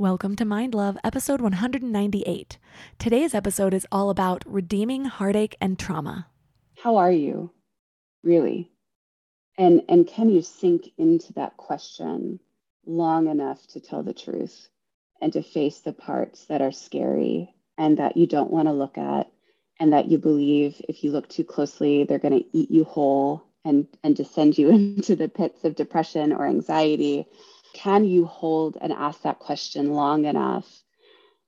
Welcome to Mind Love, episode 198. Today's episode is all about redeeming heartache and trauma. How are you? Really? And and can you sink into that question long enough to tell the truth and to face the parts that are scary and that you don't want to look at and that you believe if you look too closely they're going to eat you whole and and descend you into the pits of depression or anxiety can you hold and ask that question long enough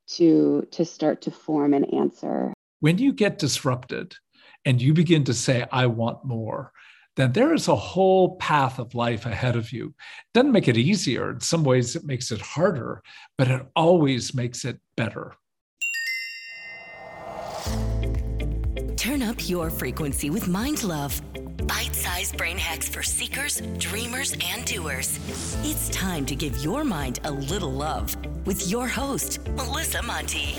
to to start to form an answer when you get disrupted and you begin to say i want more then there is a whole path of life ahead of you. It doesn't make it easier. In some ways, it makes it harder, but it always makes it better. Turn up your frequency with Mind Love. Bite sized brain hacks for seekers, dreamers, and doers. It's time to give your mind a little love with your host, Melissa Monte.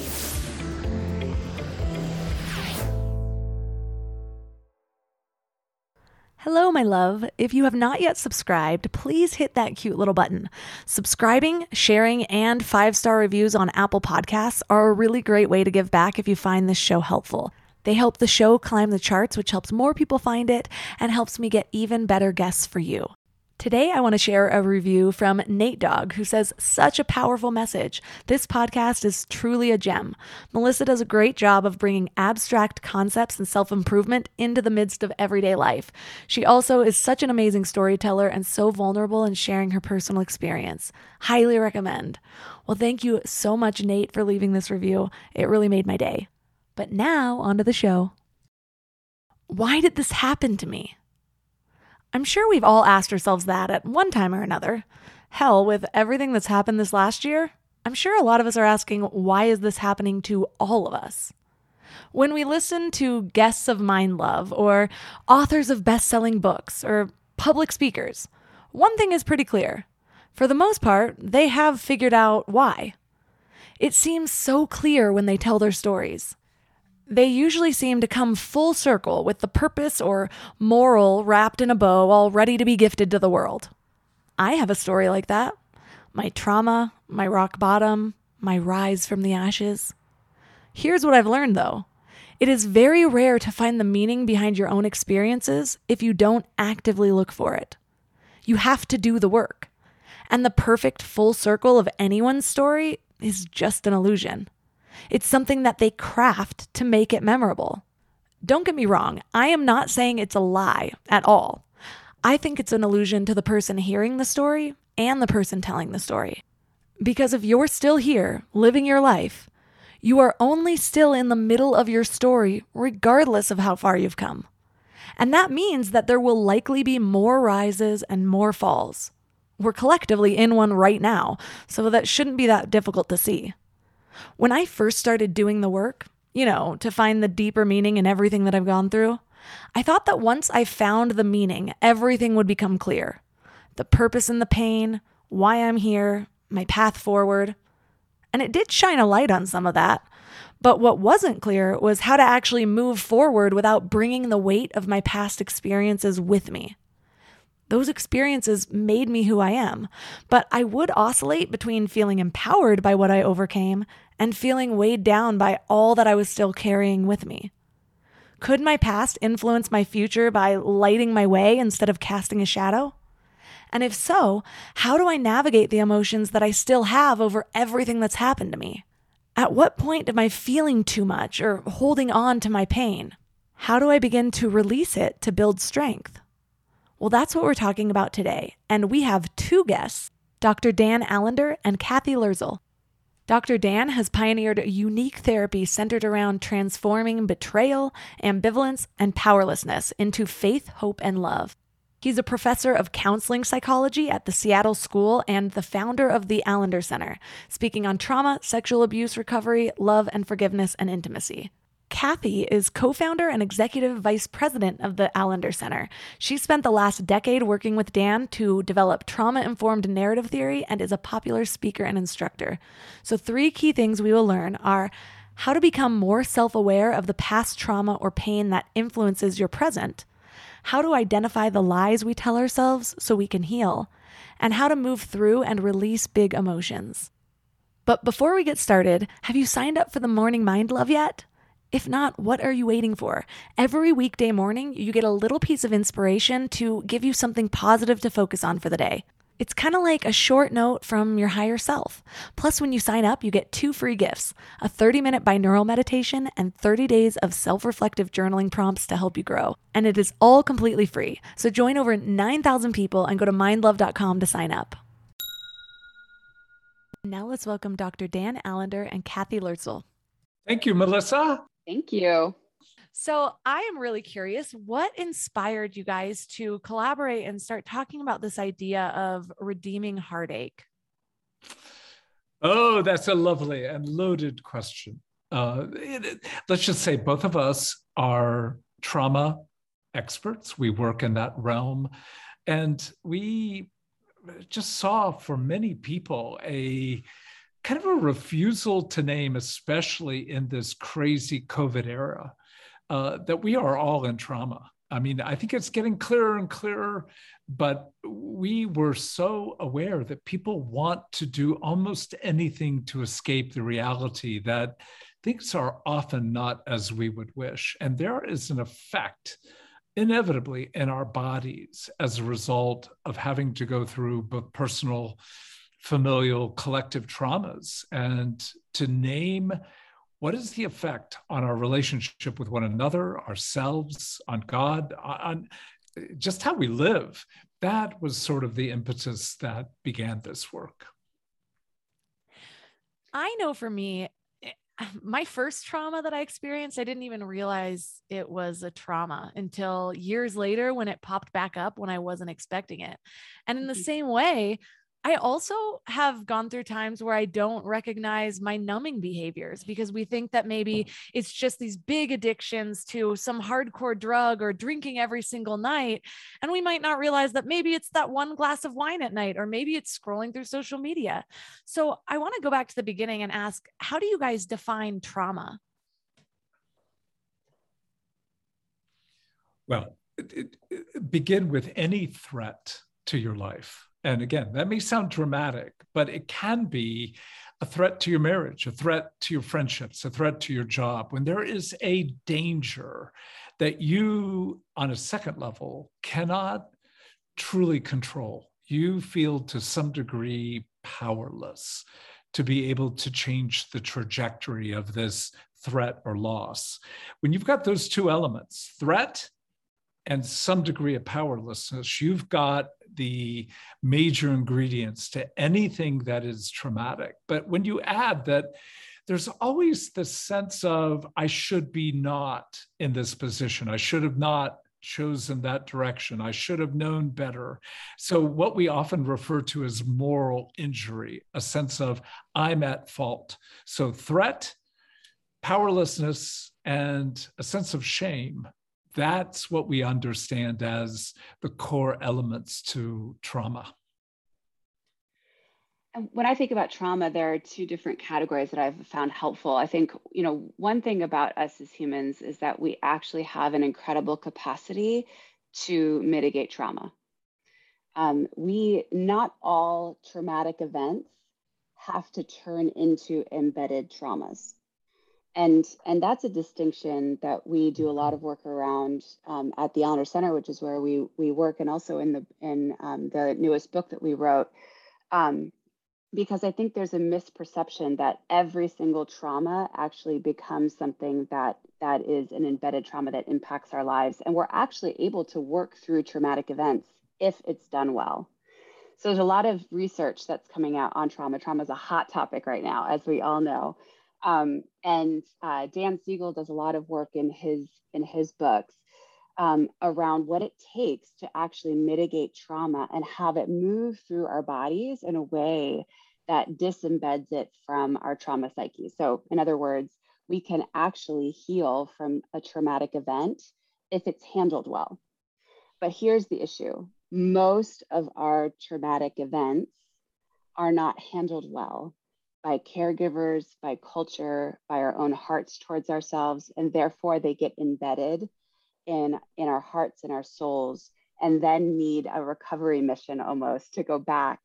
Hello, my love. If you have not yet subscribed, please hit that cute little button. Subscribing, sharing, and five star reviews on Apple Podcasts are a really great way to give back if you find this show helpful. They help the show climb the charts, which helps more people find it and helps me get even better guests for you. Today, I want to share a review from Nate Dog, who says, Such a powerful message. This podcast is truly a gem. Melissa does a great job of bringing abstract concepts and self improvement into the midst of everyday life. She also is such an amazing storyteller and so vulnerable in sharing her personal experience. Highly recommend. Well, thank you so much, Nate, for leaving this review. It really made my day. But now, onto the show. Why did this happen to me? I'm sure we've all asked ourselves that at one time or another. Hell, with everything that's happened this last year, I'm sure a lot of us are asking, why is this happening to all of us? When we listen to guests of Mind Love or authors of best selling books or public speakers, one thing is pretty clear. For the most part, they have figured out why. It seems so clear when they tell their stories. They usually seem to come full circle with the purpose or moral wrapped in a bow, all ready to be gifted to the world. I have a story like that my trauma, my rock bottom, my rise from the ashes. Here's what I've learned though it is very rare to find the meaning behind your own experiences if you don't actively look for it. You have to do the work. And the perfect full circle of anyone's story is just an illusion. It's something that they craft to make it memorable. Don't get me wrong, I am not saying it's a lie at all. I think it's an illusion to the person hearing the story and the person telling the story. Because if you're still here, living your life, you are only still in the middle of your story, regardless of how far you've come. And that means that there will likely be more rises and more falls. We're collectively in one right now, so that shouldn't be that difficult to see. When I first started doing the work, you know, to find the deeper meaning in everything that I've gone through, I thought that once I found the meaning, everything would become clear. The purpose in the pain, why I'm here, my path forward. And it did shine a light on some of that. But what wasn't clear was how to actually move forward without bringing the weight of my past experiences with me. Those experiences made me who I am, but I would oscillate between feeling empowered by what I overcame and feeling weighed down by all that I was still carrying with me. Could my past influence my future by lighting my way instead of casting a shadow? And if so, how do I navigate the emotions that I still have over everything that's happened to me? At what point am I feeling too much or holding on to my pain? How do I begin to release it to build strength? Well, that's what we're talking about today. And we have two guests Dr. Dan Allender and Cathy Loerzel. Dr. Dan has pioneered a unique therapy centered around transforming betrayal, ambivalence, and powerlessness into faith, hope, and love. He's a professor of counseling psychology at the Seattle School and the founder of the Allender Center, speaking on trauma, sexual abuse recovery, love and forgiveness, and intimacy. Cathy is co founder and executive vice president of the Allender Center. She spent the last decade working with Dan to develop trauma informed narrative theory and is a popular speaker and instructor. So, three key things we will learn are how to become more self aware of the past trauma or pain that influences your present, how to identify the lies we tell ourselves so we can heal, and how to move through and release big emotions. But before we get started, have you signed up for the Morning Mind Love yet? If not, what are you waiting for? Every weekday morning, you get a little piece of inspiration to give you something positive to focus on for the day. It's kind of like a short note from your higher self. Plus, when you sign up, you get two free gifts a 30 minute binaural meditation and 30 days of self reflective journaling prompts to help you grow. And it is all completely free. So join over 9,000 people and go to mindlove.com to sign up. Now let's welcome Dr. Dan Allender and Cathy Loerzel. Thank you, Melissa. Thank you. So, I am really curious what inspired you guys to collaborate and start talking about this idea of redeeming heartache? Oh, that's a lovely and loaded question. Uh, it, let's just say both of us are trauma experts. We work in that realm. And we just saw for many people a kind of a refusal to name, especially in this crazy COVID era, uh, that we are all in trauma. I mean, I think it's getting clearer and clearer, but we were so aware that people want to do almost anything to escape the reality that things are often not as we would wish. And there is an effect inevitably in our bodies as a result of having to go through both personal familial collective traumas and to name what is the effect on our relationship with one another, ourselves, on God, on just how we live. That was sort of the impetus that began this work. I know for me, eh, my first trauma that I experienced, I didn't even realize it was a trauma until years later when it popped back up when I wasn't expecting it. And in the mm-hmm. same way, I also have gone through times where I don't recognize my numbing behaviors because we think that maybe it's just these big addictions to some hardcore drug or drinking every single night. And we might not realize that maybe it's that one glass of wine at night, or maybe it's scrolling through social media. So I want to go back to the beginning and ask how do you guys define trauma? Well, it, it, begin with any threat to your life and again, that may sound dramatic, but it can be a threat to your marriage, a threat to your friendships, a threat to your job. When there is a danger that you, on a second level, cannot truly control, you feel to some degree powerless to be able to change the trajectory of this threat or loss. When you've got those two elements, threat and some degree of powerlessness, you've got the major ingredients to anything that is traumatic. But when you add that, there's always the sense of, I should be not in this position. I should have not chosen that direction. I should have known better. So, what we often refer to as moral injury, a sense of, I'm at fault. So, threat, powerlessness, and a sense of shame that's what we understand as the core elements to trauma. When I think about trauma, there are two different categories that I've found helpful. I think, you know, one thing about us as humans is that we actually have an incredible capacity to mitigate trauma. Um, we, not all traumatic events have to turn into embedded traumas and and that's a distinction that we do a lot of work around um, at the Allender Center, which is where we we work, and also in the in um, the newest book that we wrote, um, because I think there's a misperception that every single trauma actually becomes something that that is an embedded trauma that impacts our lives, and we're actually able to work through traumatic events if it's done well. So there's a lot of research that's coming out on trauma. Trauma is a hot topic right now, as we all know. Um, and uh, Dan Siegel does a lot of work in his in his books um, around what it takes to actually mitigate trauma and have it move through our bodies in a way that disembeds it from our trauma psyche. So, in other words, we can actually heal from a traumatic event if it's handled well. But here's the issue most of our traumatic events are not handled well by caregivers, by culture, by our own hearts towards ourselves, and therefore they get embedded in, in our hearts and our souls, and then need a recovery mission almost to go back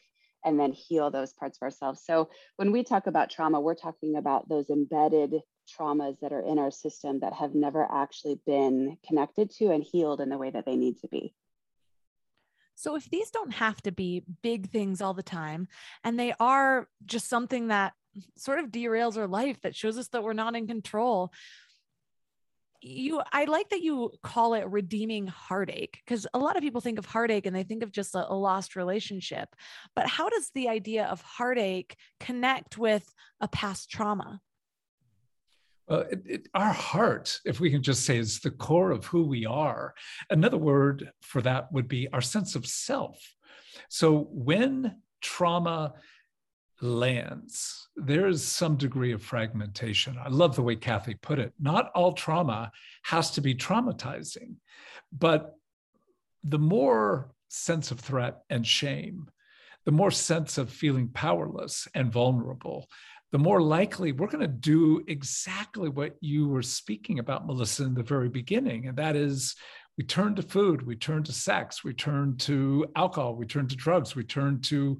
and then heal those parts of ourselves. So when we talk about trauma, we're talking about those embedded traumas that are in our system that have never actually been connected to and healed in the way that they need to be. So, if these don't have to be big things all the time, and they are just something that sort of derails our life, that shows us that we're not in control, you i like that you call it redeeming heartache because a lot of people think of heartache and they think of just a, a, lost relationship. But how does the idea of heartache connect with a past trauma well, it, it, our heart, if we can just say, is the core of who we are. Another word for that would be our sense of self. So when trauma lands, there is some degree of fragmentation. I love the way Cathy put it. Not all trauma has to be traumatizing, but the more sense of threat and shame, the more sense of feeling powerless and vulnerable, the more likely we're going to do exactly what you were speaking about, Melissa, in the very beginning. And that is we turn to food, we turn to sex, we turn to alcohol, we turn to drugs, we turn to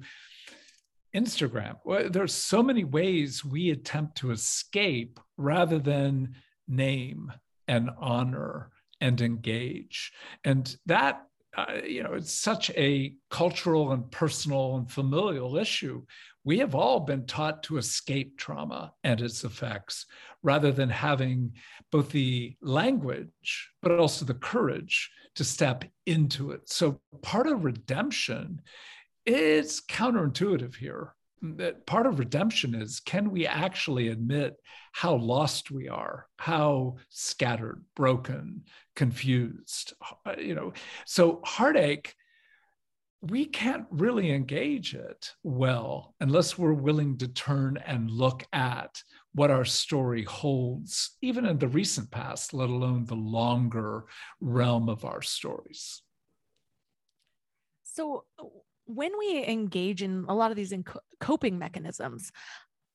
Instagram. Well, there's so many ways we attempt to escape rather than name and honor and engage. And that, uh, you know, it's such a cultural and personal and familial issue. We have all been taught to escape trauma and its effects rather than having both the language, but also the courage to step into it. So part of redemption it's counterintuitive here. That part of redemption is can we actually admit how lost we are, how scattered, broken, confused, you know? So heartache, we can't really engage it well unless we're willing to turn and look at what our story holds, even in the recent past, let alone the longer realm of our stories. So, when we engage in a lot of these coping mechanisms,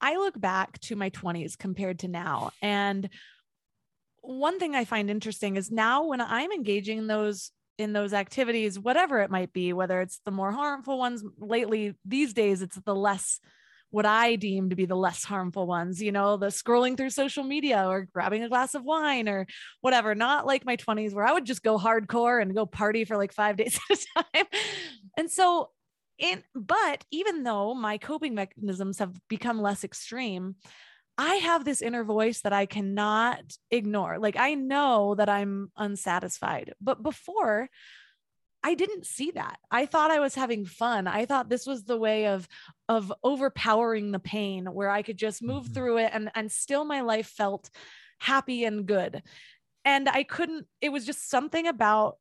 I look back to my 20s compared to now. And one thing I find interesting is now when I'm engaging in those in those activities, whatever it might be, whether it's the more harmful ones lately, these days it's the less what I deem to be the less harmful ones, you know, the scrolling through social media or grabbing a glass of wine or whatever, not like my 20s where I would just go hardcore and go party for like five days at a time. And so and but even though my coping mechanisms have become less extreme, I have this inner voice that I cannot ignore. Like I know that I'm unsatisfied. But before, I didn't see that. I thought I was having fun. I thought this was the way of of overpowering the pain where I could just move mm-hmm. through it and and still my life felt happy and good. And I couldn't it was just something about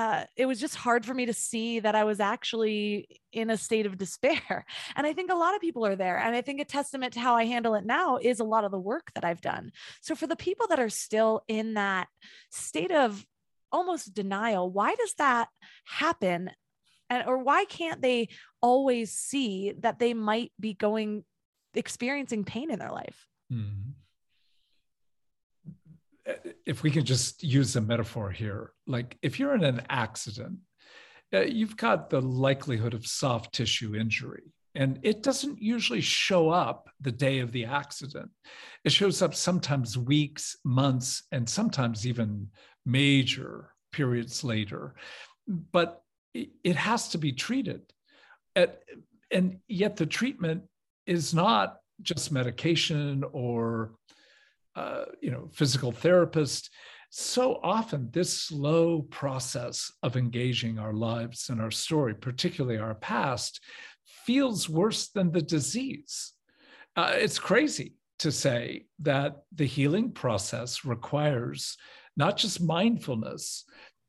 uh, it was just hard for me to see that I was actually in a state of despair. And I think a lot of people are there. And I think a testament to how I handle it now is a lot of the work that I've done. So for the people that are still in that state of almost denial, why does that happen? And, or why can't they always see that they might be going experiencing pain in their life? Mm-hmm if we can just use a metaphor here, like if you're in an accident, uh, you've got the likelihood of soft tissue injury. And it doesn't usually show up the day of the accident. It shows up sometimes weeks, months, and sometimes even major periods later. But it has to be treated. At, and yet the treatment is not just medication or uh, you know, physical therapist. So often, this slow process of engaging our lives and our story, particularly our past, feels worse than the disease. Uh, it's crazy to say that the healing process requires not just mindfulness,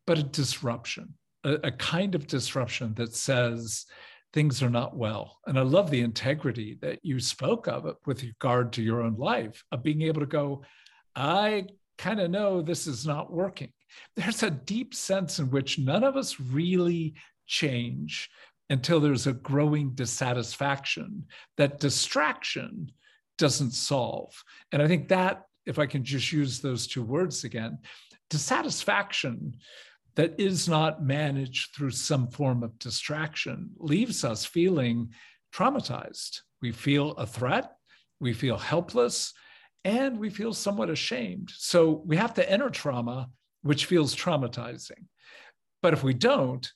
but a disruption, a, a kind of disruption that says, things are not well. And I love the integrity that you spoke of with regard to your own life, of being able to go, I kind of know this is not working. There's a deep sense in which none of us really change until there's a growing dissatisfaction that distraction doesn't solve. And I think that, if I can just use those two words again, dissatisfaction that is not managed through some form of distraction leaves us feeling traumatized. We feel a threat, we feel helpless, and we feel somewhat ashamed. So we have to enter trauma, which feels traumatizing. But if we don't,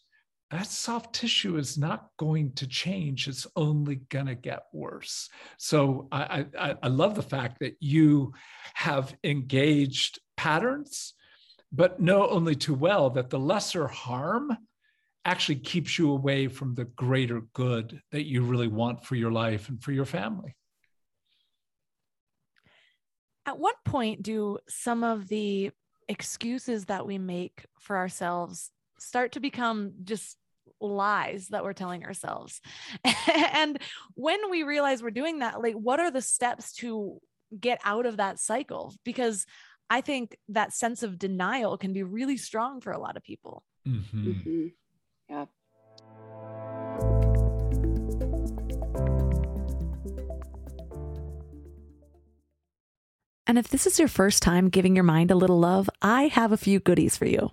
that soft tissue is not going to change. It's only going to get worse. So I, I, I, love the fact that you have engaged patterns, but know only too well that the lesser harm actually keeps you away from the greater good that you really want for your life and for your family. At what point do some of the excuses that we make for ourselves start to become just lies that we're telling ourselves? and when we realize we're doing that, like, what are the steps to get out of that cycle? Because I think that sense of denial can be really strong for a lot of people. Mm-hmm. Mm-hmm. Yeah. And if this is your first time giving your mind a little love, I have a few goodies for you.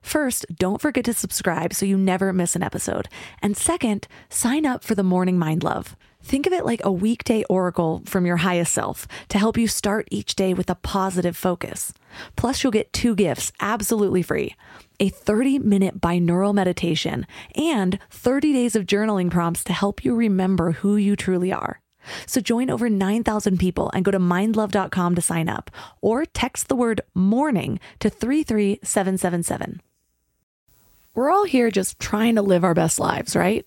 First, don't forget to subscribe so you never miss an episode. And second, sign up for the Morning Mind Love. Think of it like a weekday oracle from your highest self to help you start each day with a positive focus. Plus, you'll get two gifts absolutely free a 30 minute binaural meditation and 30 days of journaling prompts to help you remember who you truly are. So join over 9,000 people and go to mindlove.com to sign up or text the word morning to 33777. We're all here just trying to live our best lives, right?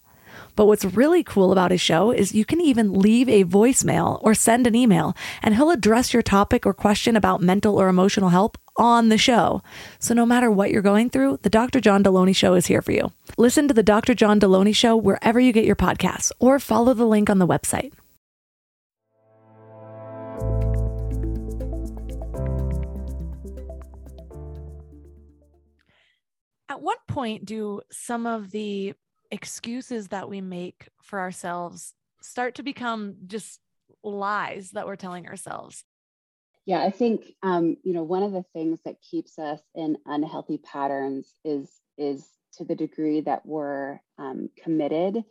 But what's really cool about his show is you can even leave a voicemail or send an email, and he'll address your topic or question about mental or emotional help on the show. So no matter what you're going through, the Dr. John Delony Show is here for you. Listen to the Dr. John Delony Show wherever you get your podcasts or follow the link on the website. At what point do some of the excuses that we make for ourselves start to become just lies that we're telling ourselves. Yeah, I think um, you know one of the things that keeps us in unhealthy patterns is is to the degree that we're um, committed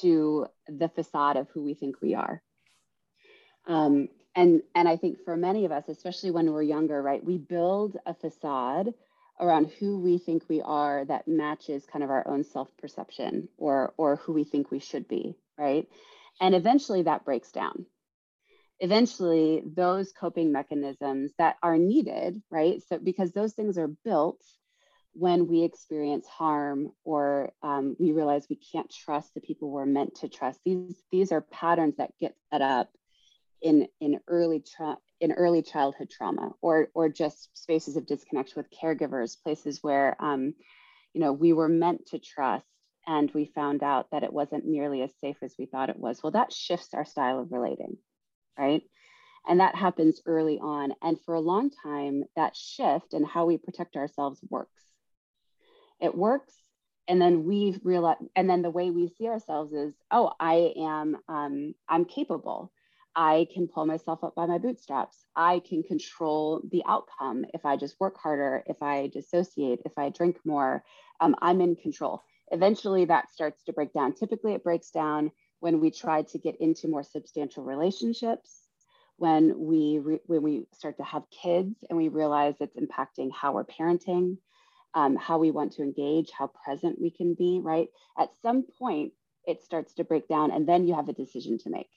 to the facade of who we think we are. Um, and and I think for many of us, especially when we're younger, right, we build a facade around who we think we are that matches kind of our own self-perception or or who we think we should be right? And eventually that breaks down. Eventually those coping mechanisms that are needed right? So because those things are built when we experience harm or um, we realize we can't trust the people we're meant to trust. These these are patterns that get set up in in early tra- in early childhood trauma or or just spaces of disconnection with caregivers places where um, you know we were meant to trust and we found out that it wasn't nearly as safe as we thought it was. Well that shifts our style of relating right? And that happens early on. And for a long time that shift and how we protect ourselves works. It works and then we realize and then the way we see ourselves is oh i am um, i'm capable I can pull myself up by my bootstraps. I can control the outcome if I just work harder, if I dissociate, if I drink more. Um, I'm in control. Eventually, that starts to break down. Typically, it breaks down when we try to get into more substantial relationships, when we re- when we start to have kids and we realize it's impacting how we're parenting, um, how we want to engage, how present we can be, right? At some point, it starts to break down, and then you have a decision to make.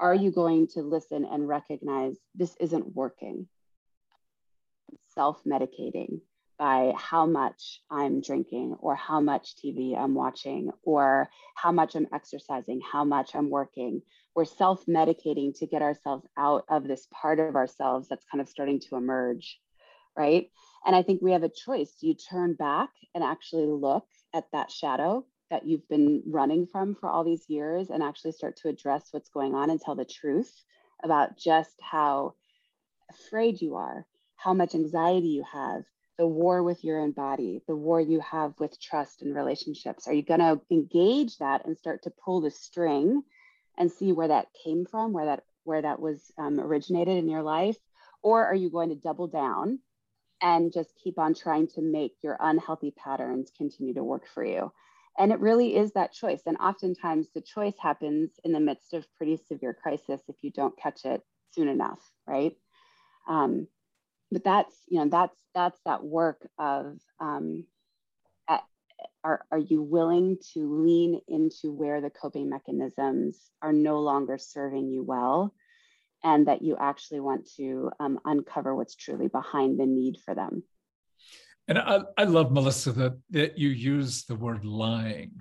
Are you going to listen and recognize this isn't working? Self medicating by how much I'm drinking, or how much TV I'm watching, or how much I'm exercising, how much I'm working. We're self medicating to get ourselves out of this part of ourselves that's kind of starting to emerge, right? And I think we have a choice. Do you turn back and actually look at that shadow that you've been running from for all these years and actually start to address what's going on and tell the truth about just how afraid you are, how much anxiety you have, the war with your own body, the war you have with trust and relationships? Are you going to engage that and start to pull the string and see where that came from, where that where that was um, originated in your life, or are you going to double down and just keep on trying to make your unhealthy patterns continue to work for you. And it really is that choice. And oftentimes the choice happens in the midst of pretty severe crisis if you don't catch it soon enough, right? Um, but that's you know that's that's that work of um, at, are, are you willing to lean into where the coping mechanisms are no longer serving you well and that you actually want to um, uncover what's truly behind the need for them. And I, I love, Melissa, that, that you use the word lying.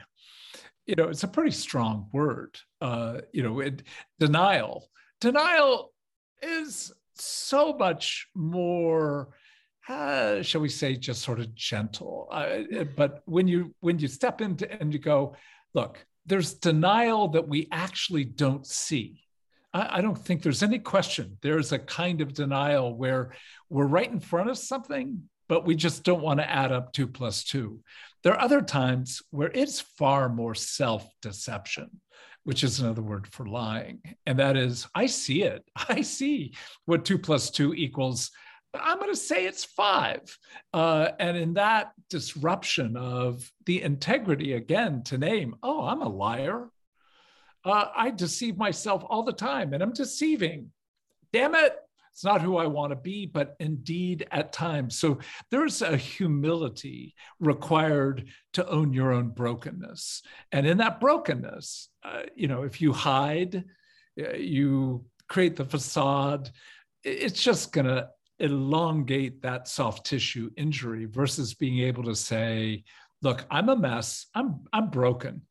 You know, it's a pretty strong word. Uh, you know, it, denial. Denial is so much more uh, shall we say just sort of gentle uh, but when you when you step into and you go look there's denial that we actually don't see I, I don't think there's any question. There's a kind of denial where we're right in front of something, but we just don't want to add up two plus two. There are other times where it's far more self deception, which is another word for lying. And that is, I see it. I see what two plus two equals. But I'm going to say it's five. Uh, and in that disruption of the integrity, again, to name, oh, I'm a liar. Uh, I deceive myself all the time and I'm deceiving. Damn it. It's not who I want to be, but indeed at times. So there's a humility required to own your own brokenness. And in that brokenness, uh, you know, if you hide, uh, you create the facade, it's just going to elongate that soft tissue injury versus being able to say, look, I'm a mess, I'm, I'm broken,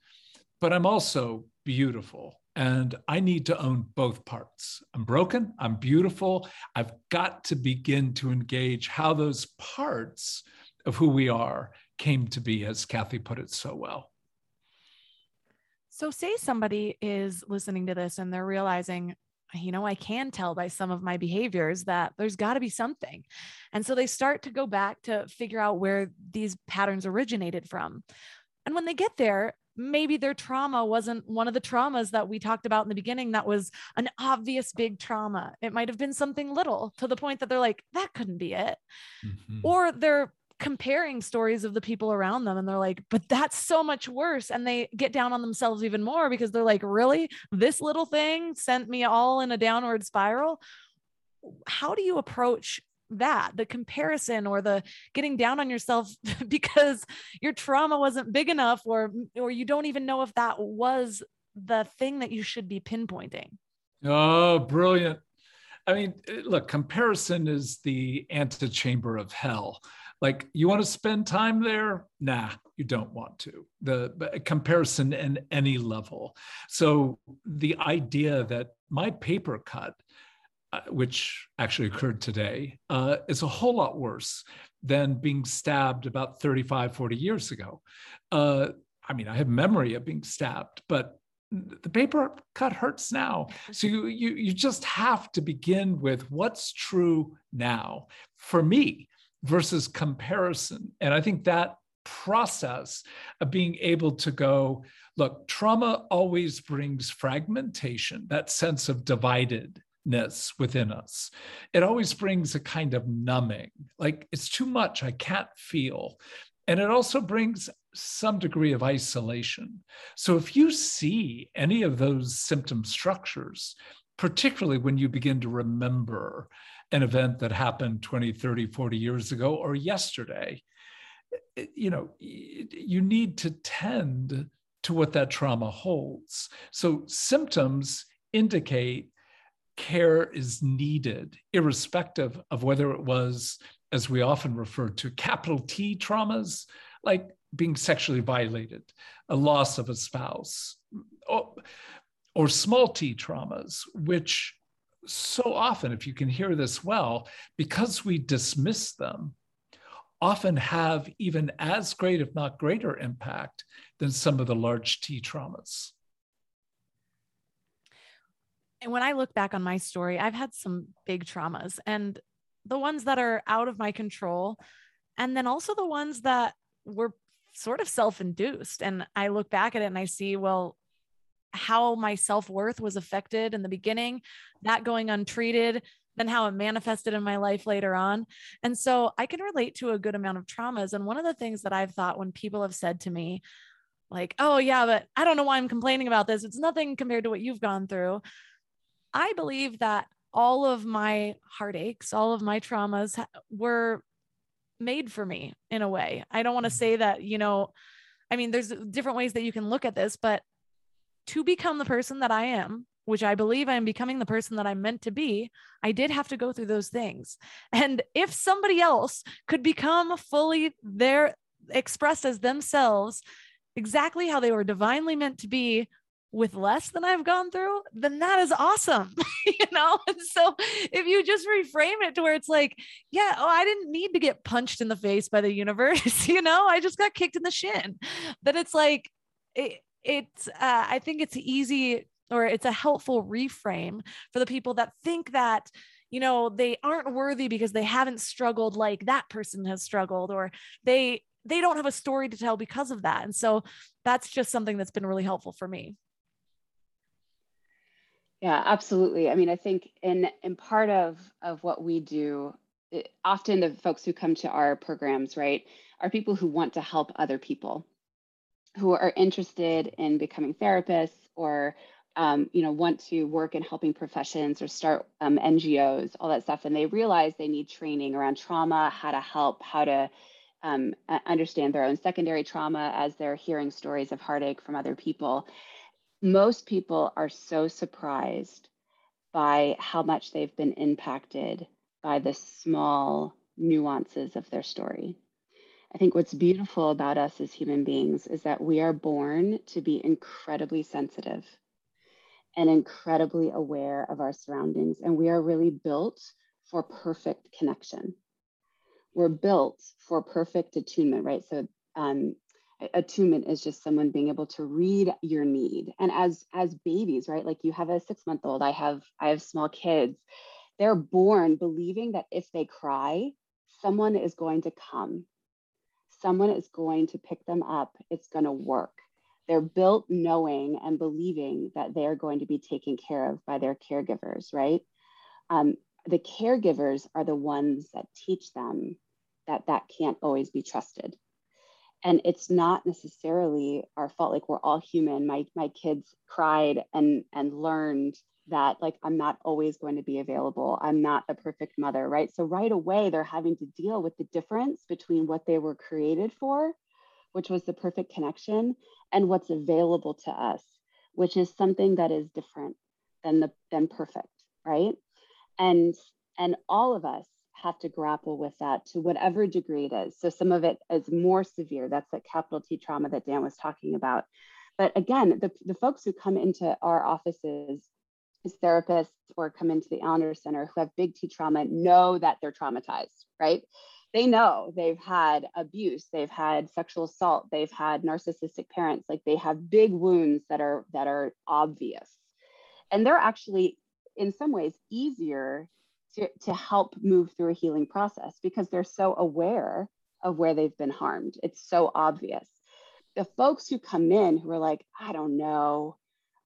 but I'm also beautiful. And I need to own both parts. I'm broken, I'm beautiful. I've got to begin to engage how those parts of who we are came to be, as Cathy put it so well. So, say somebody is listening to this and they're realizing, you know, I can tell by some of my behaviors that there's got to be something. And so they start to go back to figure out where these patterns originated from. And when they get there, maybe their trauma wasn't one of the traumas that we talked about in the beginning that was an obvious big trauma. It might have been something little to the point that they're like, that couldn't be it. Mm-hmm. Or they're comparing stories of the people around them and they're like, but that's so much worse. And they get down on themselves even more because they're like, really? This little thing sent me all in a downward spiral. How do you approach that the comparison or the getting down on yourself because your trauma wasn't big enough or or you don't even know if that was the thing that you should be pinpointing. Oh brilliant. I mean look comparison is the antechamber of hell. Like you want to spend time there? Nah you don't want to. The comparison in any level. So the idea that my paper cut which actually occurred today, uh, is a whole lot worse than being stabbed about 35, 40 years ago. Uh, I mean, I have memory of being stabbed, but the paper cut hurts now. So you, you, you just have to begin with what's true now for me versus comparison. And I think that process of being able to go, look, trauma always brings fragmentation, that sense of divided within us. It always brings a kind of numbing, like it's too much, I can't feel. And it also brings some degree of isolation. So if you see any of those symptom structures, particularly when you begin to remember an event that happened 20, 30, 40 years ago or yesterday, eh, eh, you know, you need to tend to what that trauma holds. So symptoms indicate care is needed, irrespective of whether it was, as we often refer to, capital T traumas, like being sexually violated, a loss of a spouse, or, or small t traumas, which so often, if you can hear this well, because we dismiss them, often have even as great, if not greater, impact than some of the large T traumas. And when I look back on my story, I've had some big traumas and the ones that are out of my control, and then also the ones that were sort of self induced. And I look back at it and I see, well, how my self worth was affected in the beginning, that going untreated, then how it manifested in my life later on. And so I can relate to a good amount of traumas. And one of the things that I've thought when people have said to me, like, oh, yeah, but I don't know why I'm complaining about this. It's nothing compared to what you've gone through. I believe that all of my heartaches, all of my traumas were made for me in a way. I don't want to mm-hmm. say that, you know, I mean, there's different ways that you can look at this, but to become the person that I am, which I believe I'm becoming the person that I'm meant to be, I did have to go through those things. And if somebody else could become fully their expressed as themselves, exactly how they were divinely meant to be with less than I've gone through, then that is awesome. you know? And so if you just reframe it to where it's like, yeah, oh, I didn't need to get punched in the face by the universe, you know, I just got kicked in the shin. That it's like, it, it's, uh, I think it's easy or it's a helpful reframe for the people that think that you know they aren't worthy because they haven't struggled like that person has struggled or they they don't have a story to tell because of that and so that's just something that's been really helpful for me yeah absolutely i mean i think in in part of of what we do it, often the folks who come to our programs right are people who want to help other people who are interested in becoming therapists or um, you know, want to work in helping professions or start um, NGOs, all that stuff, and they realize they need training around trauma, how to help, how to um, understand their own secondary trauma as they're hearing stories of heartache from other people. Most people are so surprised by how much they've been impacted by the small nuances of their story. I think what's beautiful about us as human beings is that we are born to be incredibly sensitive and incredibly aware of our surroundings. And we are really built for perfect connection. We're built for perfect attunement, right? So, um, attunement is just someone being able to read your need. And as as babies right like you have a six month old i have i have small kids. They're born believing that if they cry someone is going to come. Someone is going to pick them up. It's going to work. They're built knowing and believing that they're going to be taken care of by their caregivers, right? Um, the caregivers are the ones that teach them that that can't always be trusted. And it's not necessarily our fault. Like we're all human. My my kids cried and and learned that like I'm not always going to be available. I'm not the perfect mother, right? So right away they're having to deal with the difference between what they were created for which was the perfect connection, and what's available to us, which is something that is different than the than perfect, right? And and all of us have to grapple with that to whatever degree it is. So some of it is more severe. That's that capital T trauma that Dan was talking about. But again, the, the folks who come into our offices as therapists or come into the Allender Center who have big T trauma know that they're traumatized, right? they know they've had abuse they've had sexual assault they've had narcissistic parents like they have big wounds that are that are obvious and they're actually in some ways easier to, to help move through a healing process because they're so aware of where they've been harmed. It's so obvious. The folks who come in who are like i don't know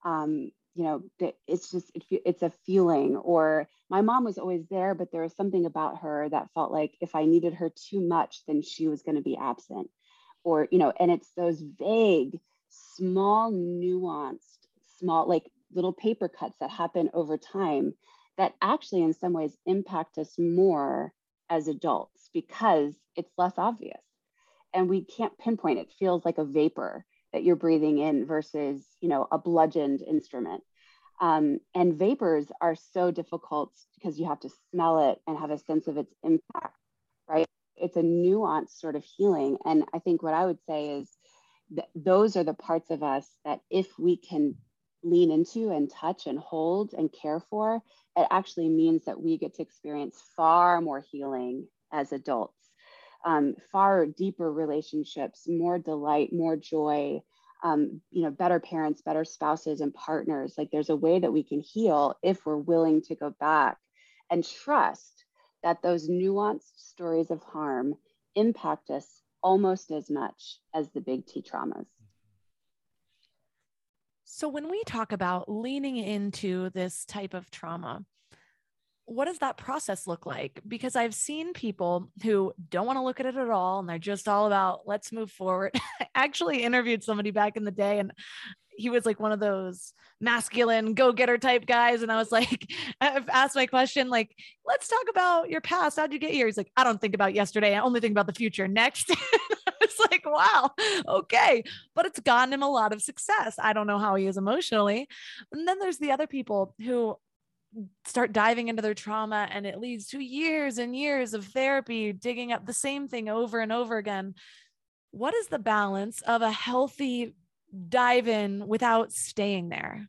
um, you know it's just it's a feeling. Or my mom was always there but there was something about her that felt like if i needed her too much then she was going to be absent. Or you know and it's those vague small nuanced small like little paper cuts that happen over time that actually in some ways impact us more as adults because it's less obvious. And we can't pinpoint it feels like a vapor that you're breathing in versus you know a bludgeoned instrument. Um, and vapors are so difficult because you have to smell it and have a sense of its impact right? It's a nuanced sort of healing. And i think what i would say is that those are the parts of us that if we can lean into and touch and hold and care for it actually means that we get to experience far more healing as adults um, far deeper relationships, more delight, more joy, um, you know, better parents, better spouses and partners. Like there's a way that we can heal if we're willing to go back and trust that those nuanced stories of harm impact us almost as much as the big T traumas. So, when we talk about leaning into this type of trauma, what does that process look like? Because I've seen people who don't want to look at it at all and they're just all about let's move forward. I actually interviewed somebody back in the day and he was like one of those masculine go-getter type guys and i was like i've asked my question like let's talk about your past how'd you get here he's like i don't think about yesterday i only think about the future next like wow okay. But it's gotten him a lot of success. I don't know how he is emotionally. And then there's the other people who start diving into their trauma and it leads to years and years of therapy digging up the same thing over and over again. What is the balance of a healthy dive in without staying there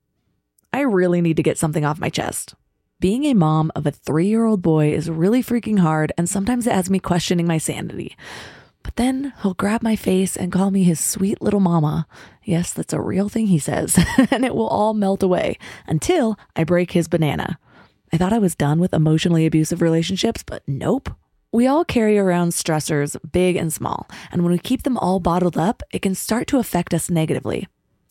I really need to get something off my chest. Being a mom of a three year old boy is really freaking hard, and sometimes it has me questioning my sanity. But then he'll grab my face and call me his sweet little mama. Yes, that's a real thing he says, and it will all melt away until I break his banana. I thought I was done with emotionally abusive relationships, but nope. We all carry around stressors, big and small, and when we keep them all bottled up, it can start to affect us negatively.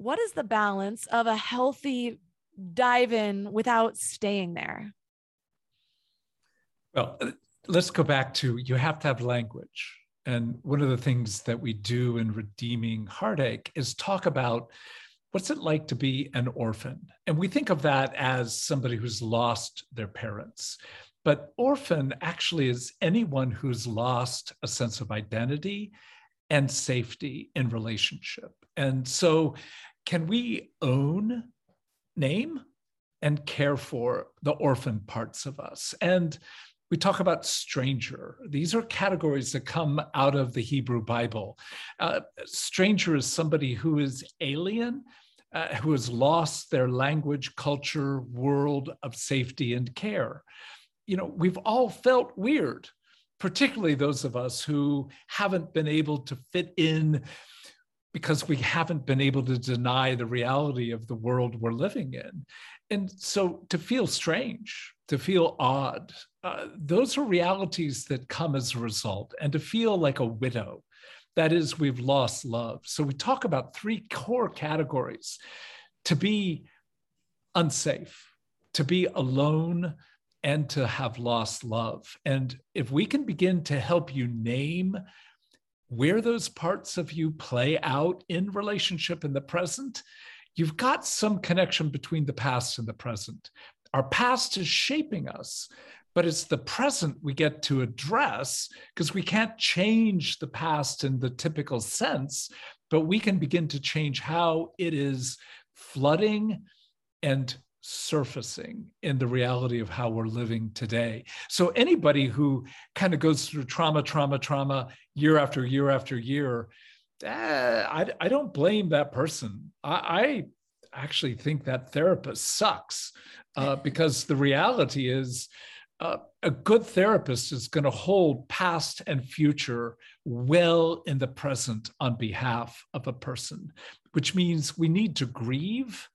What is the balance of a healthy dive in without staying there? Well, let's go back to you have to have language. And one of the things that we do in redeeming heartache is talk about what's it like to be an orphan? And we think of that as somebody who's lost their parents. But orphan actually is anyone who's lost a sense of identity and safety in relationship. And so, can we own, name, and care for the orphan parts of us? And we talk about stranger. These are categories that come out of the Hebrew Bible. Uh, stranger is somebody who is alien, uh, who has lost their language, culture, world of safety and care. You know, we've all felt weird, particularly those of us who haven't been able to fit in because we haven't been able to deny the reality of the world we're living in. And so to feel strange, to feel odd, uh, those are realities that come as a result. And to feel like a widow, that is, we've lost love. So we talk about three core categories to be unsafe, to be alone, and to have lost love. And if we can begin to help you name where those parts of you play out in relationship in the present, you've got some connection between the past and the present. Our past is shaping us, but it's the present we get to address because we can't change the past in the typical sense, but we can begin to change how it is flooding and surfacing in the reality of how we're living today. So anybody who kind of goes through trauma, trauma, trauma year after year after year, uh, I, I don't blame that person. I, I actually think that therapist sucks uh, because the reality is uh, a good therapist is going to hold past and future well in the present on behalf of a person, which means we need to grieve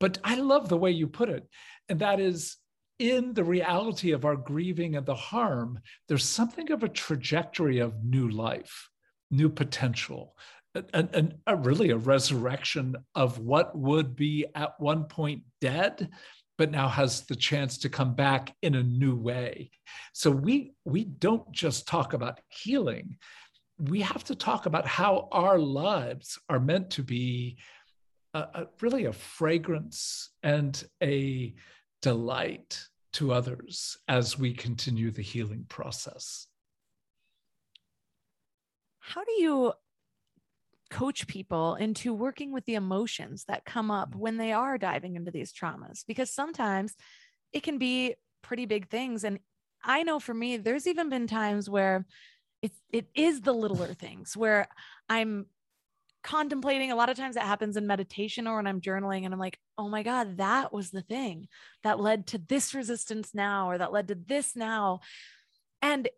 but I love the way you put it. And that is in the reality of our grieving and the harm, there's something of a trajectory of new life, new potential, and, and really a resurrection of what would be at one point dead but now has the chance to come back in a new way so we we don't just talk about healing we have to talk about how our lives are meant to be a, a, really a fragrance and a delight to others as we continue the healing process. How do you coach people into working with the emotions that come up mm. when they are diving into these traumas? Because sometimes it can be pretty big things. And I know for me, there's even been times where it, it is the littler things where I'm contemplating. A lot of times that happens in meditation or when I'm journaling and I'm like, oh my God, that was the thing that led to this resistance now or that led to this now. And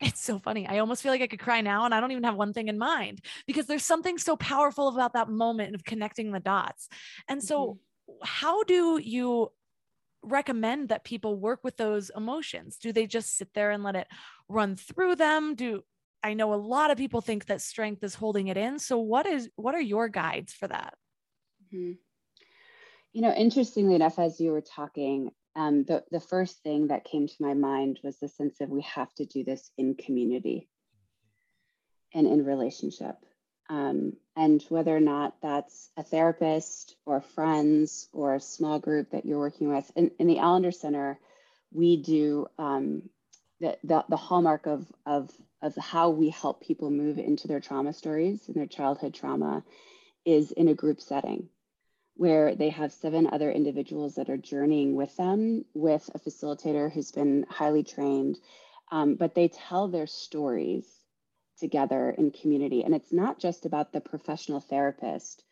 it's so funny. I almost feel like I could cry now and I don't even have one thing in mind because there's something so powerful about that moment of connecting the dots. And so, mm-hmm. how do you recommend that people work with those emotions? Do they just sit there and let it run through them? Do I know a lot of people think that strength is holding it in. So what is what are your guides for that? Mm-hmm. You know, interestingly enough, as you were talking, um, the the first thing that came to my mind was the sense of we have to do this in community and in relationship. Um, and whether or not that's a therapist or friends or a small group that you're working with. In, in the Allender Center, we do um, the, the, the hallmark of, of, of how we help people move into their trauma stories and their childhood trauma is in a group setting where they have seven other individuals that are journeying with them with a facilitator who's been highly trained. Um, but they tell their stories together in community. And it's not just about the professional therapist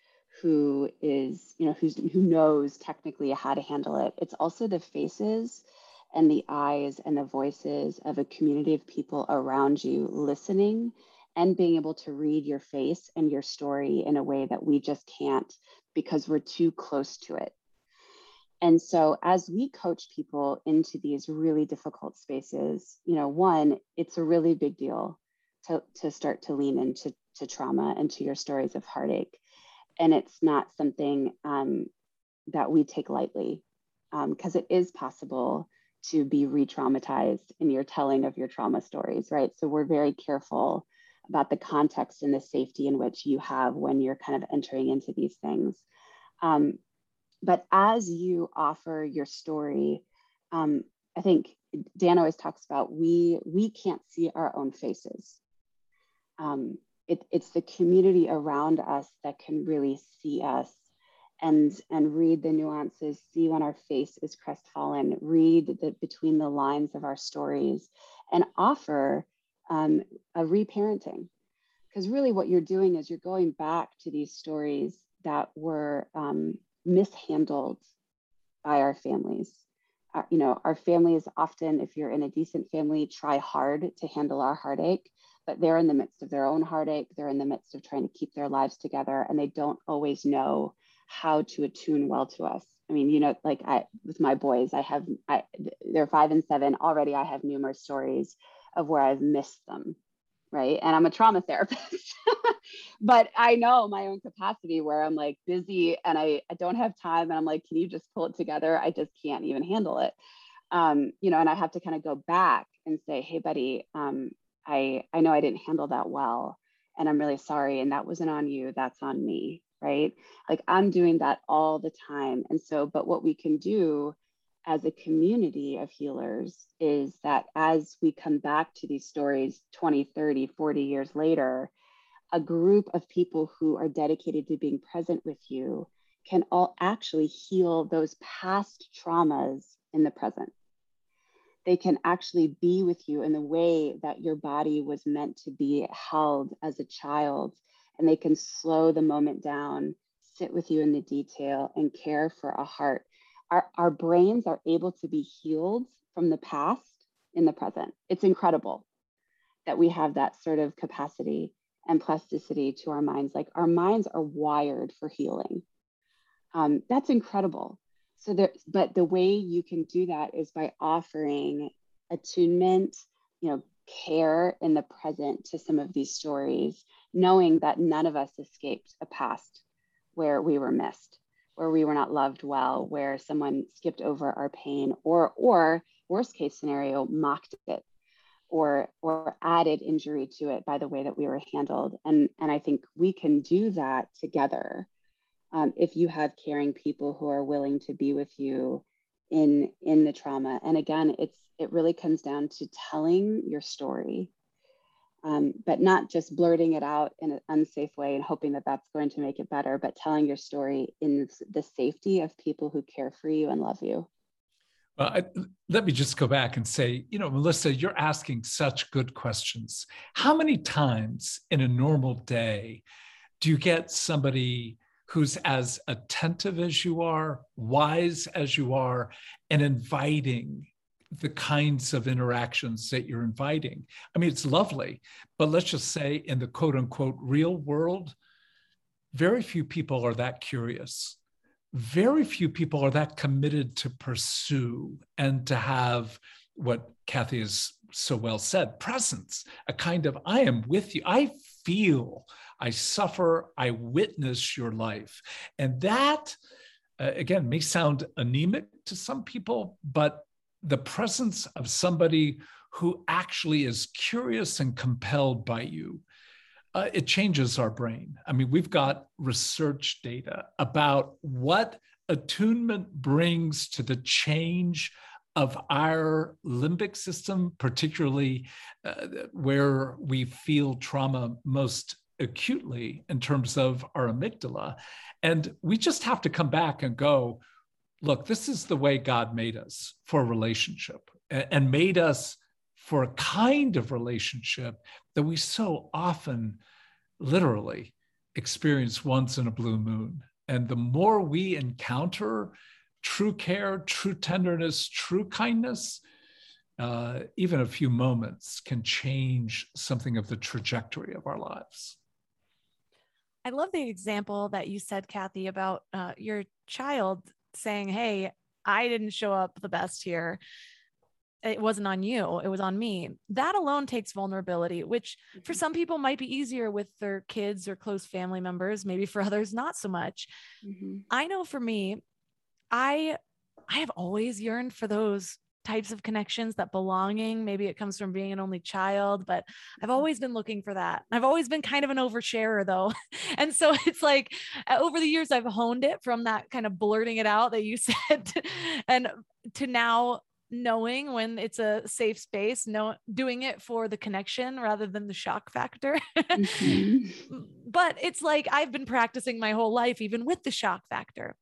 who is you know who's who knows technically how to handle it. It's also the faces and the eyes and the voices of a community of people around you listening and being able to read your face and your story in a way that we just can't because we're too close to it. And so, as we coach people into these really difficult spaces, you know, one, it's a really big deal to, to start to lean into to trauma and to your stories of heartache. And it's not something um, that we take lightly because um, it is possible to be re traumatized in your telling of your trauma stories, right? So we're very careful about the context and the safety in which you have when you're kind of entering into these things. Um, but as you offer your story, um, I think Dan always talks about we we can't see our own faces. Um, it, it's the community around us that can really see us and and read the nuances, see when our face is crestfallen, read the between the lines of our stories, and offer um, a reparenting. Because really, what you're doing is you're going back to these stories that were um, mishandled by our families. Our, you know, our families often, if you're in a decent family, try hard to handle our heartache, but they're in the midst of their own heartache. They're in the midst of trying to keep their lives together, and they don't always know how to attune well to us. I mean, you know, like I with my boys, I have I, they're five and seven. Already. I have numerous stories of where I've missed them right? And i'm a trauma therapist. But i know my own capacity where i'm like busy and I, I don't have time and i'm like can you just pull it together? I just can't even handle it. Um, you know and i have to kind of go back and say hey buddy um, i i know i didn't handle that well and i'm really sorry and that wasn't on you that's on me right like i'm doing that all the time and so but what we can do as a community of healers is that as we come back to these stories 20, 30, 40 years later, a group of people who are dedicated to being present with you can all actually heal those past traumas in the present. They can actually be with you in the way that your body was meant to be held as a child, and they can slow the moment down, sit with you in the detail, and care for a heart our, our brains are able to be healed from the past in the present. It's incredible that we have that sort of capacity and plasticity to our minds. Like our minds are wired for healing. Um, that's incredible. So there, but the way you can do that is by offering attunement, you know, care in the present to some of these stories, knowing that none of us escaped a past where we were missed where we were not loved well, where someone skipped over our pain, or or worst case scenario, mocked it or or added injury to it by the way that we were handled. And and I think we can do that together um, if you have caring people who are willing to be with you in in the trauma. And again, it's it really comes down to telling your story um, but not just blurting it out in an unsafe way and hoping that that's going to make it better, but telling your story in the safety of people who care for you and love you. Well, let me just go back and say, you know, Melissa, you're asking such good questions. How many times in a normal day do you get somebody who's as attentive as you are, wise as you are, and inviting the kinds of interactions that you're inviting. I mean, it's lovely, but let's just say in the quote unquote real world, very few people are that curious. Very few people are that committed to pursue and to have what Cathy has so well said presence, a kind of I am with you. I feel, I suffer, I witness your life. And that, uh, again, may sound anemic to some people, but the presence of somebody who actually is curious and compelled by you, uh, it changes our brain. I mean, we've got research data about what attunement brings to the change of our limbic system, particularly uh, where we feel trauma most acutely in terms of our amygdala. And we just have to come back and go, look, this is the way God made us for relationship and made us for a kind of relationship that we so often literally experience once in a blue moon. And the more we encounter true care, true tenderness, true kindness, uh, even a few moments can change something of the trajectory of our lives. I love the example that you said, Cathy, about uh, your child saying, Hey, I didn't show up the best here. It wasn't on you, it was on me. That alone takes vulnerability, which for mm-hmm. some people might be easier with their kids or close family members, maybe for others, not so much. Mm-hmm. I know for me, I I have always yearned for those types of connections, that belonging. Maybe it comes from being an only child, but I've always been looking for that. I've always been kind of an oversharer though. And so it's like uh, over the years, I've honed it from that kind of blurting it out that you said and to now knowing when it's a safe space, no doing it for the connection rather than the shock factor. Mm-hmm. but it's like I've been practicing my whole life, even with the shock factor.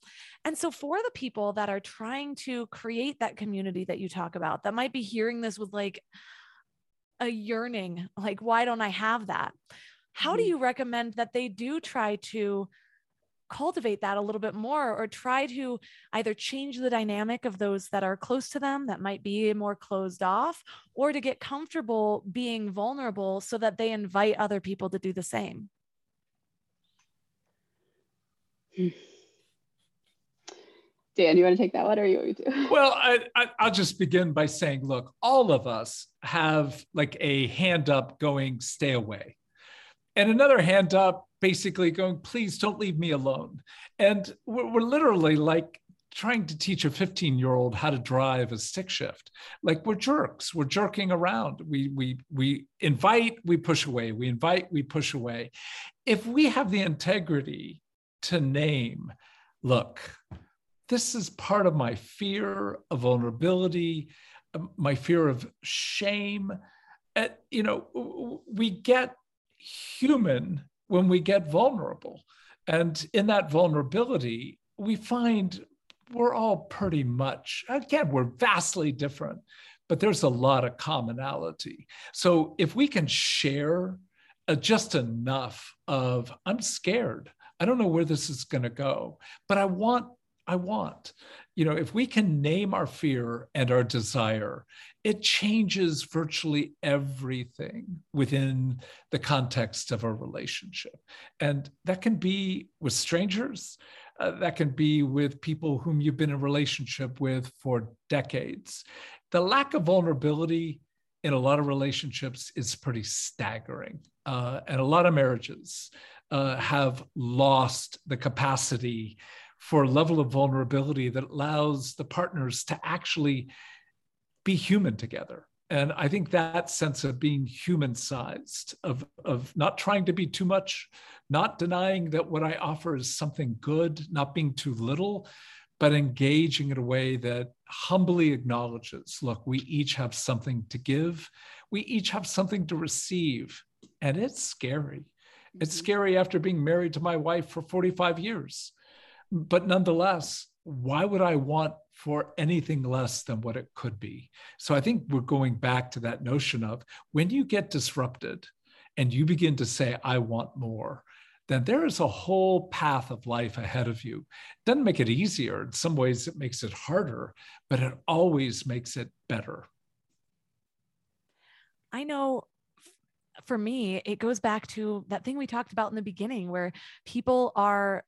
And so, for the people that are trying to create that community that you talk about, that might be hearing this with like a yearning, like, why don't I have that? How do mm-hmm. you recommend that they do try to cultivate that a little bit more or try to either change the dynamic of those that are close to them that might be more closed off or to get comfortable being vulnerable so that they invite other people to do the same Dan, you want to take that one or you want me to? Well, I, I, will just begin by saying, look, all of us have like a hand up going, stay away. And another hand up basically going, please don't leave me alone. And we're, we're literally like trying to teach a 15 year old how to drive a stick shift. Like we're jerks, we're jerking around. We, we, we invite, we push away. We invite, we push away. If we have the integrity to name, look, this is part of my fear of vulnerability, um, my fear of shame. Uh, you know, we get human when we get vulnerable. And in that vulnerability, we find we're all pretty much, again, we're vastly different, but there's a lot of commonality. So if we can share uh, just enough of, I'm scared, I don't know where this is going to go, but I want, I want. You know, if we can name our fear and our desire it changes virtually everything within the context of a relationship. And that can be with strangers, uh, that can be with people whom you've been in a relationship with for decades. The lack of vulnerability in a lot of relationships is pretty staggering. Uh, and a lot of marriages uh, have lost the capacity for a level of vulnerability that allows the partners to actually be human together. And I think that sense of being human sized, of, of not trying to be too much, not denying that what I offer is something good, not being too little, but engaging in a way that humbly acknowledges look, we each have something to give, we each have something to receive. And it's scary. It's mm-hmm. scary after being married to my wife for 45 years. But nonetheless, why would I want for anything less than what it could be. So I think we're going back to that notion of when you get disrupted and you begin to say, I want more, then there is a whole path of life ahead of you. It doesn't make it easier. In some ways, it makes it harder, but it always makes it better. I know for me, it goes back to that thing we talked about in the beginning where people are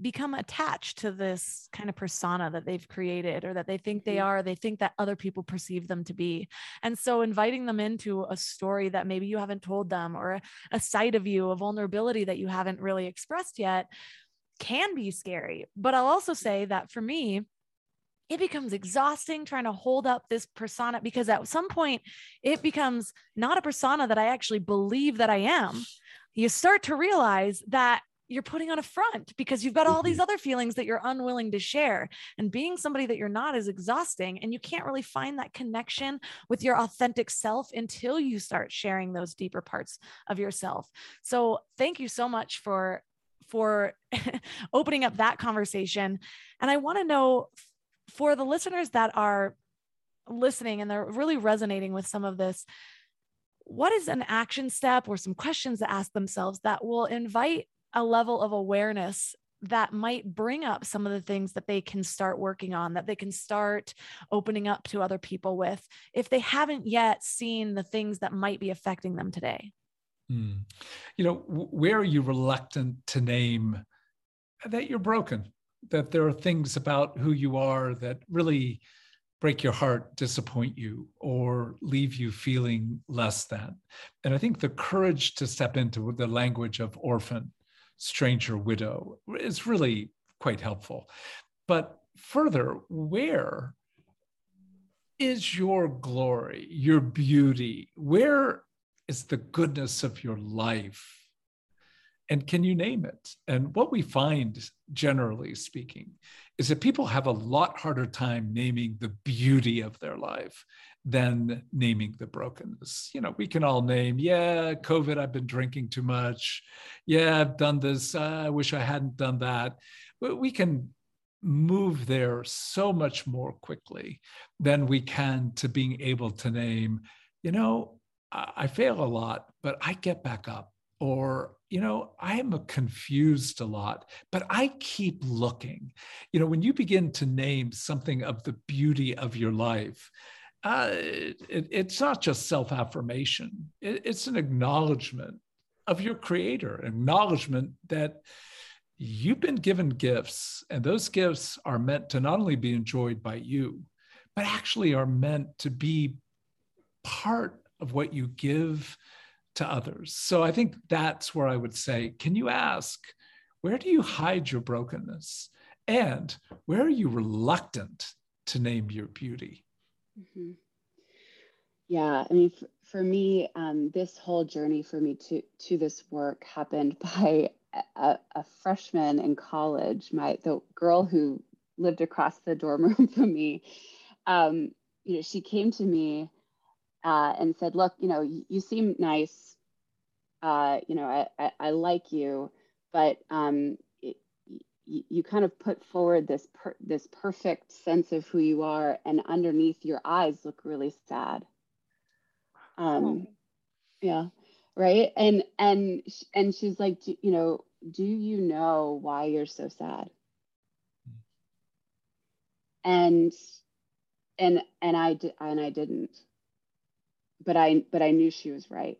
become attached to this kind of persona that they've created or that they think they mm-hmm. are they think that other people perceive them to be and so inviting them into a story that maybe you haven't told them or a, a side of you a vulnerability that you haven't really expressed yet can be scary but i'll also say that for me it becomes exhausting trying to hold up this persona because at some point it becomes not a persona that I actually believe that I am. You start to realize that you're putting on a front because you've got all these mm-hmm. other feelings that you're unwilling to share. And being somebody that you're not is exhausting. And you can't really find that connection with your authentic self until you start sharing those deeper parts of yourself. So thank you so much for for opening up that conversation. And I want to know for the listeners that are listening and they're really resonating with some of this, what is an action step or some questions to ask themselves that will invite a level of awareness that might bring up some of the things that they can start working on, that they can start opening up to other people with if they haven't yet seen the things that might be affecting them today. Mm. You know, where are you reluctant to name that you're broken, that there are things about who you are that really break your heart, disappoint you, or leave you feeling less than? And I think the courage to step into the language of orphan stranger widow is really quite helpful. But further, where is your glory, your beauty? Where is the goodness of your life? And can you name it? And what we find, generally speaking, is that people have a lot harder time naming the beauty of their life than naming the brokenness. You know, we can all name, yeah, COVID, I've been drinking too much. Yeah, I've done this. Uh, I wish I hadn't done that. But we can move there so much more quickly than we can to being able to name, you know, I fail a lot, but I get back up. Or, you know, I am confused a lot, but I keep looking. You know, when you begin to name something of the beauty of your life, uh, it, it's not just self affirmation, it, it's an acknowledgement of your creator, acknowledgement that you've been given gifts, and those gifts are meant to not only be enjoyed by you, but actually are meant to be part of what you give to others. So I think that's where I would say, can you ask, where do you hide your brokenness? And where are you reluctant to name your beauty? Mm-hmm. Yeah, I mean, for, for me, um, this whole journey for me to to this work happened by a, a, freshman in college. My the girl who lived across the dorm room from me, um, you know, she came to me uh, and said, "Look, you know, you, you seem nice. Uh, you know, I, I, I, like you, but um, you, kind of put forward this per, this perfect sense of who you are, and underneath your eyes look really sad. Um, oh. yeah, right. And and and she's like, you know, do you know why you're so sad? And and and I did and I didn't. But I but I knew she was right.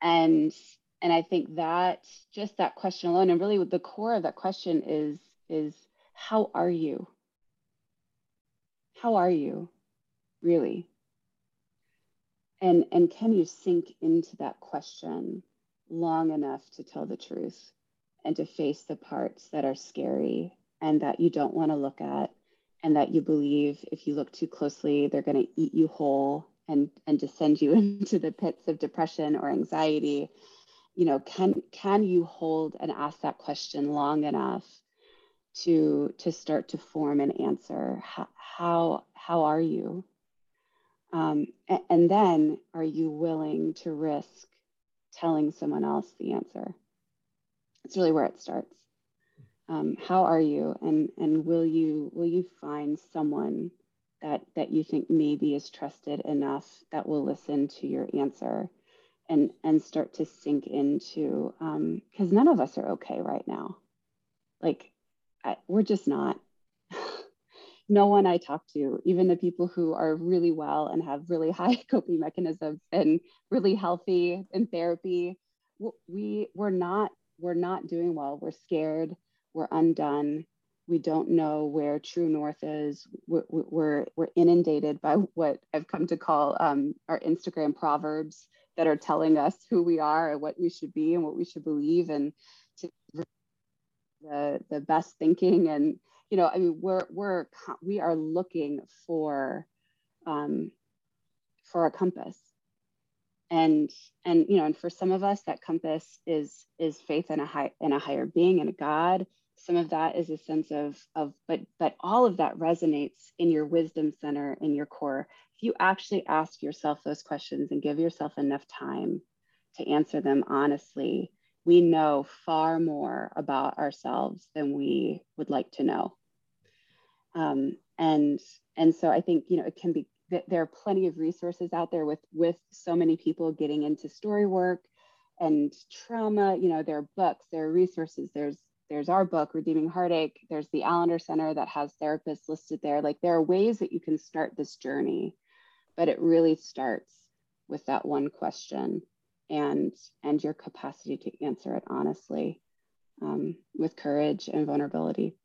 And and i think that just that question alone and really the core of that question is is how are you? How are you really? And and can you sink into that question long enough to tell the truth and to face the parts that are scary and that you don't want to look at and that you believe if you look too closely they're going to eat you whole and and to send you into the pits of depression or anxiety you know can can you hold and ask that question long enough to to start to form an answer? How how, how are you? Um, and, and then are you willing to risk telling someone else the answer? It's really where it starts. Um, how are you? And and will you will you find someone that that you think maybe is trusted enough that will listen to your answer and and start to sink into because um, none of us are okay right now. Like I, we're just not. No one i talk to even the people who are really well and have really high coping mechanisms and really healthy in therapy we we're not we're not doing well. We're scared. We're undone. We don't know where true north is. We're, we're, we're inundated by what i've come to call um, our instagram proverbs that are telling us who we are and what we should be and what we should believe and to the the best thinking. And you know i mean we're we're we are looking for um for a compass. And and you know and for some of us that compass is is faith in a high in a higher being and a god. Some of that is a sense of of but but all of that resonates in your wisdom center in your core if you actually ask yourself those questions and give yourself enough time to answer them honestly we know far more about ourselves than we would like to know um, and and so i think you know it can be there are plenty of resources out there with with so many people getting into story work and trauma you know there are books there are resources there's there's our book, Redeeming Heartache. There's the Allender Center that has therapists listed there. Like there are ways that you can start this journey, but it really starts with that one question and and your capacity to answer it honestly um, with courage and vulnerability.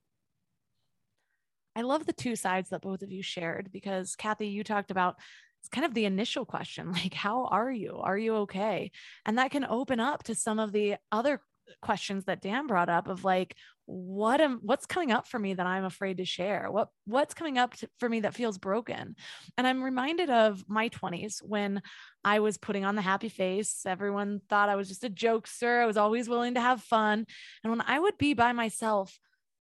I love the two sides that both of you shared because Cathy, you talked about it's kind of the initial question like how are you are you okay and that can open up to some of the other questions that Dan brought up of like, what am what's coming up for me that I'm afraid to share? What what's coming up to, for me that feels broken? And I'm reminded of my 20s when I was putting on the happy face. Everyone thought I was just a jokester. I was always willing to have fun. And when I would be by myself,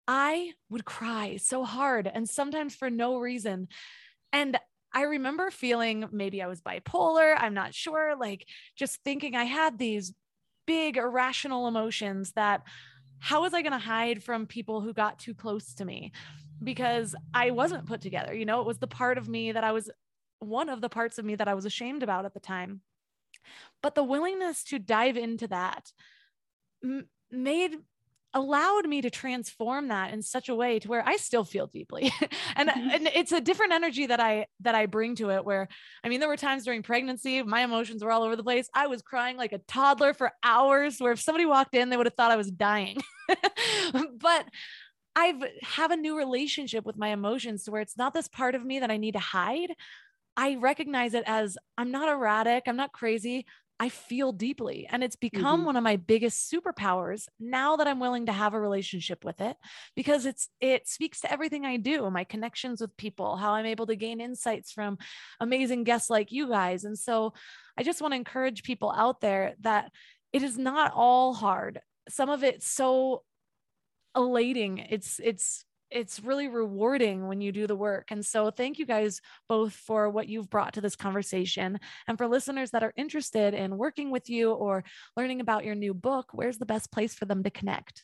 I would cry so hard and sometimes for no reason. And I remember feeling maybe I was bipolar. I'm not sure. Like just thinking I had these big irrational emotions that how was I going to hide from people who got too close to me? Because I wasn't put together. You know, it was the part of me that I was one of the parts of me that I was ashamed about at the time. But the willingness to dive into that m- made allowed me to transform that in such a way to where I still feel deeply. and, mm-hmm. and it's a different energy that I that I bring to it where I mean there were times during pregnancy my emotions were all over the place. I was crying like a toddler for hours where if somebody walked in they would have thought I was dying. but I've have a new relationship with my emotions to where it's not this part of me that I need to hide. I recognize it as I'm not erratic, I'm not crazy. I feel deeply. And it's become mm-hmm. one of my biggest superpowers now that I'm willing to have a relationship with it because it's it speaks to everything I do, my connections with people, how I'm able to gain insights from amazing guests like you guys. And so I just want to encourage people out there that it is not all hard. Some of it's so elating. It's it's it's really rewarding when you do the work. And so thank you guys both for what you've brought to this conversation. And for listeners that are interested in working with you or learning about your new book, where's the best place for them to connect?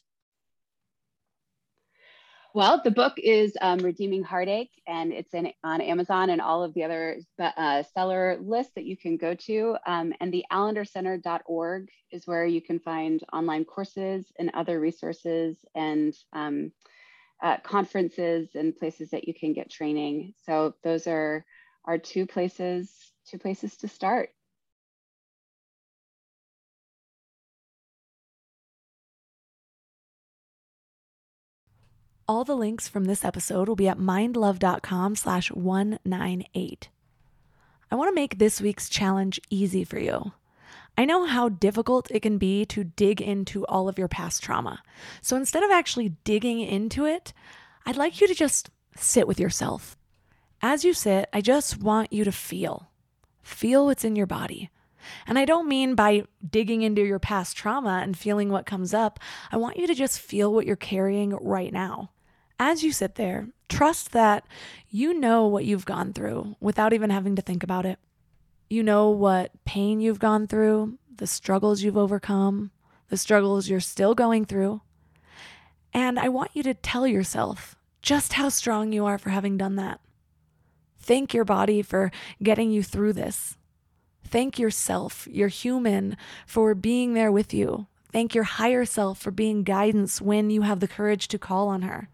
Well, the book is um, Redeeming Heartache, and it's in on Amazon and all of the other uh, seller lists that you can go to. Um, and the allendercenter.org is where you can find online courses and other resources and um, uh, conferences and places that you can get training. So those are our two places, two places to start. All the links from this episode will be at mindlove.com slash 198. I want to make this week's challenge easy for you. I know how difficult it can be to dig into all of your past trauma. So instead of actually digging into it, I'd like you to just sit with yourself. As you sit, I just want you to feel. Feel what's in your body. And I don't mean by digging into your past trauma and feeling what comes up. I want you to just feel what you're carrying right now. As you sit there, trust that you know what you've gone through without even having to think about it. You know what pain you've gone through, the struggles you've overcome, the struggles you're still going through. And I want you to tell yourself just how strong you are for having done that. Thank your body for getting you through this. Thank yourself, your human, for being there with you. Thank your higher self for being guidance when you have the courage to call on her.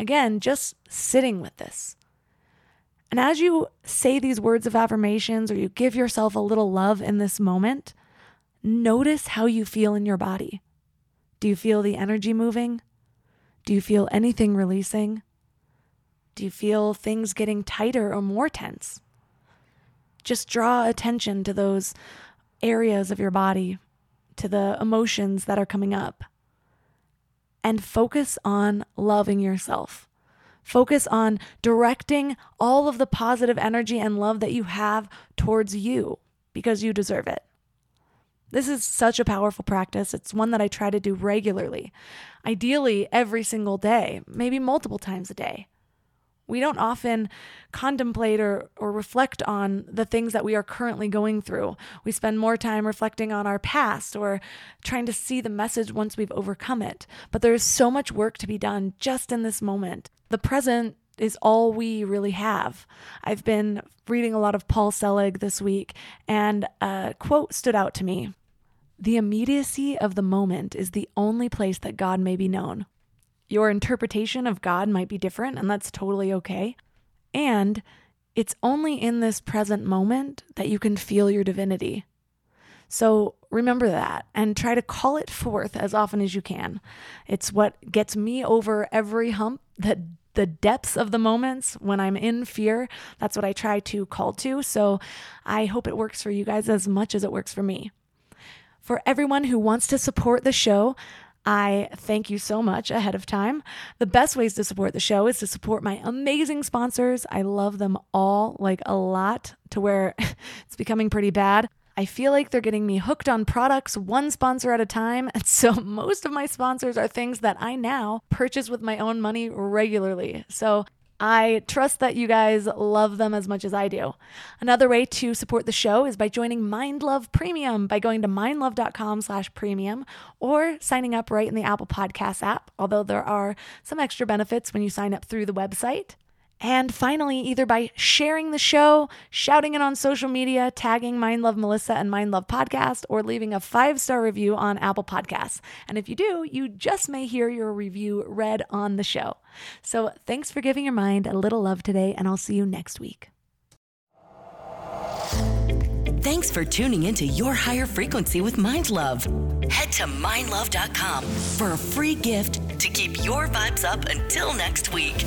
Again, just sitting with this. And as you say these words of affirmations or you give yourself a little love in this moment, notice how you feel in your body. Do you feel the energy moving? Do you feel anything releasing? Do you feel things getting tighter or more tense? Just draw attention to those areas of your body, to the emotions that are coming up, and focus on loving yourself. Focus on directing all of the positive energy and love that you have towards you because you deserve it. This is such a powerful practice. It's one that I try to do regularly, ideally every single day, maybe multiple times a day. We don't often contemplate or, or reflect on the things that we are currently going through. We spend more time reflecting on our past or trying to see the message once we've overcome it. But there is so much work to be done just in this moment the present is all we really have. I've been reading a lot of Paul Selig this week, and a quote stood out to me The immediacy of the moment is the only place that God may be known. Your interpretation of God might be different, and that's totally okay. And it's only in this present moment that you can feel your divinity. So remember that and try to call it forth as often as you can. It's what gets me over every hump that the depths of the moments when I'm in fear. That's what I try to call to. So I hope it works for you guys as much as it works for me. For everyone who wants to support the show, I thank you so much ahead of time. The best ways to support the show is to support my amazing sponsors. I love them all like a lot to where it's becoming pretty bad. I feel like they're getting me hooked on products one sponsor at a time. And so most of my sponsors are things that I now purchase with my own money regularly. So I trust that you guys love them as much as I do. Another way to support the show is by joining Mind Love Premium by going to mindlove.com slash premium or signing up right in the Apple Podcasts app, although there are some extra benefits when you sign up through the website. And finally, either by sharing the show, shouting it on social media, tagging Mind Love Melissa and Mind Love Podcast, or leaving a five star review on Apple Podcasts. And if you do, you just may hear your review read on the show. So thanks for giving your mind a little love today, and I'll see you next week. Thanks for tuning into Your Higher Frequency with Mind Love. Head to mindlove.com for a free gift to keep your vibes up until next week.